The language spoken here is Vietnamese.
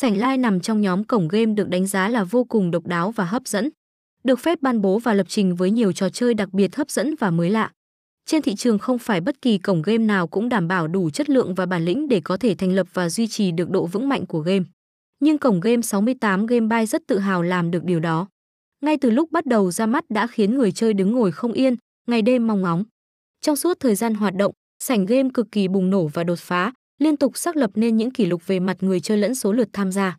Sảnh Lai nằm trong nhóm cổng game được đánh giá là vô cùng độc đáo và hấp dẫn. Được phép ban bố và lập trình với nhiều trò chơi đặc biệt hấp dẫn và mới lạ. Trên thị trường không phải bất kỳ cổng game nào cũng đảm bảo đủ chất lượng và bản lĩnh để có thể thành lập và duy trì được độ vững mạnh của game. Nhưng cổng game 68 Game Buy rất tự hào làm được điều đó. Ngay từ lúc bắt đầu ra mắt đã khiến người chơi đứng ngồi không yên, ngày đêm mong ngóng. Trong suốt thời gian hoạt động, sảnh game cực kỳ bùng nổ và đột phá, liên tục xác lập nên những kỷ lục về mặt người chơi lẫn số lượt tham gia.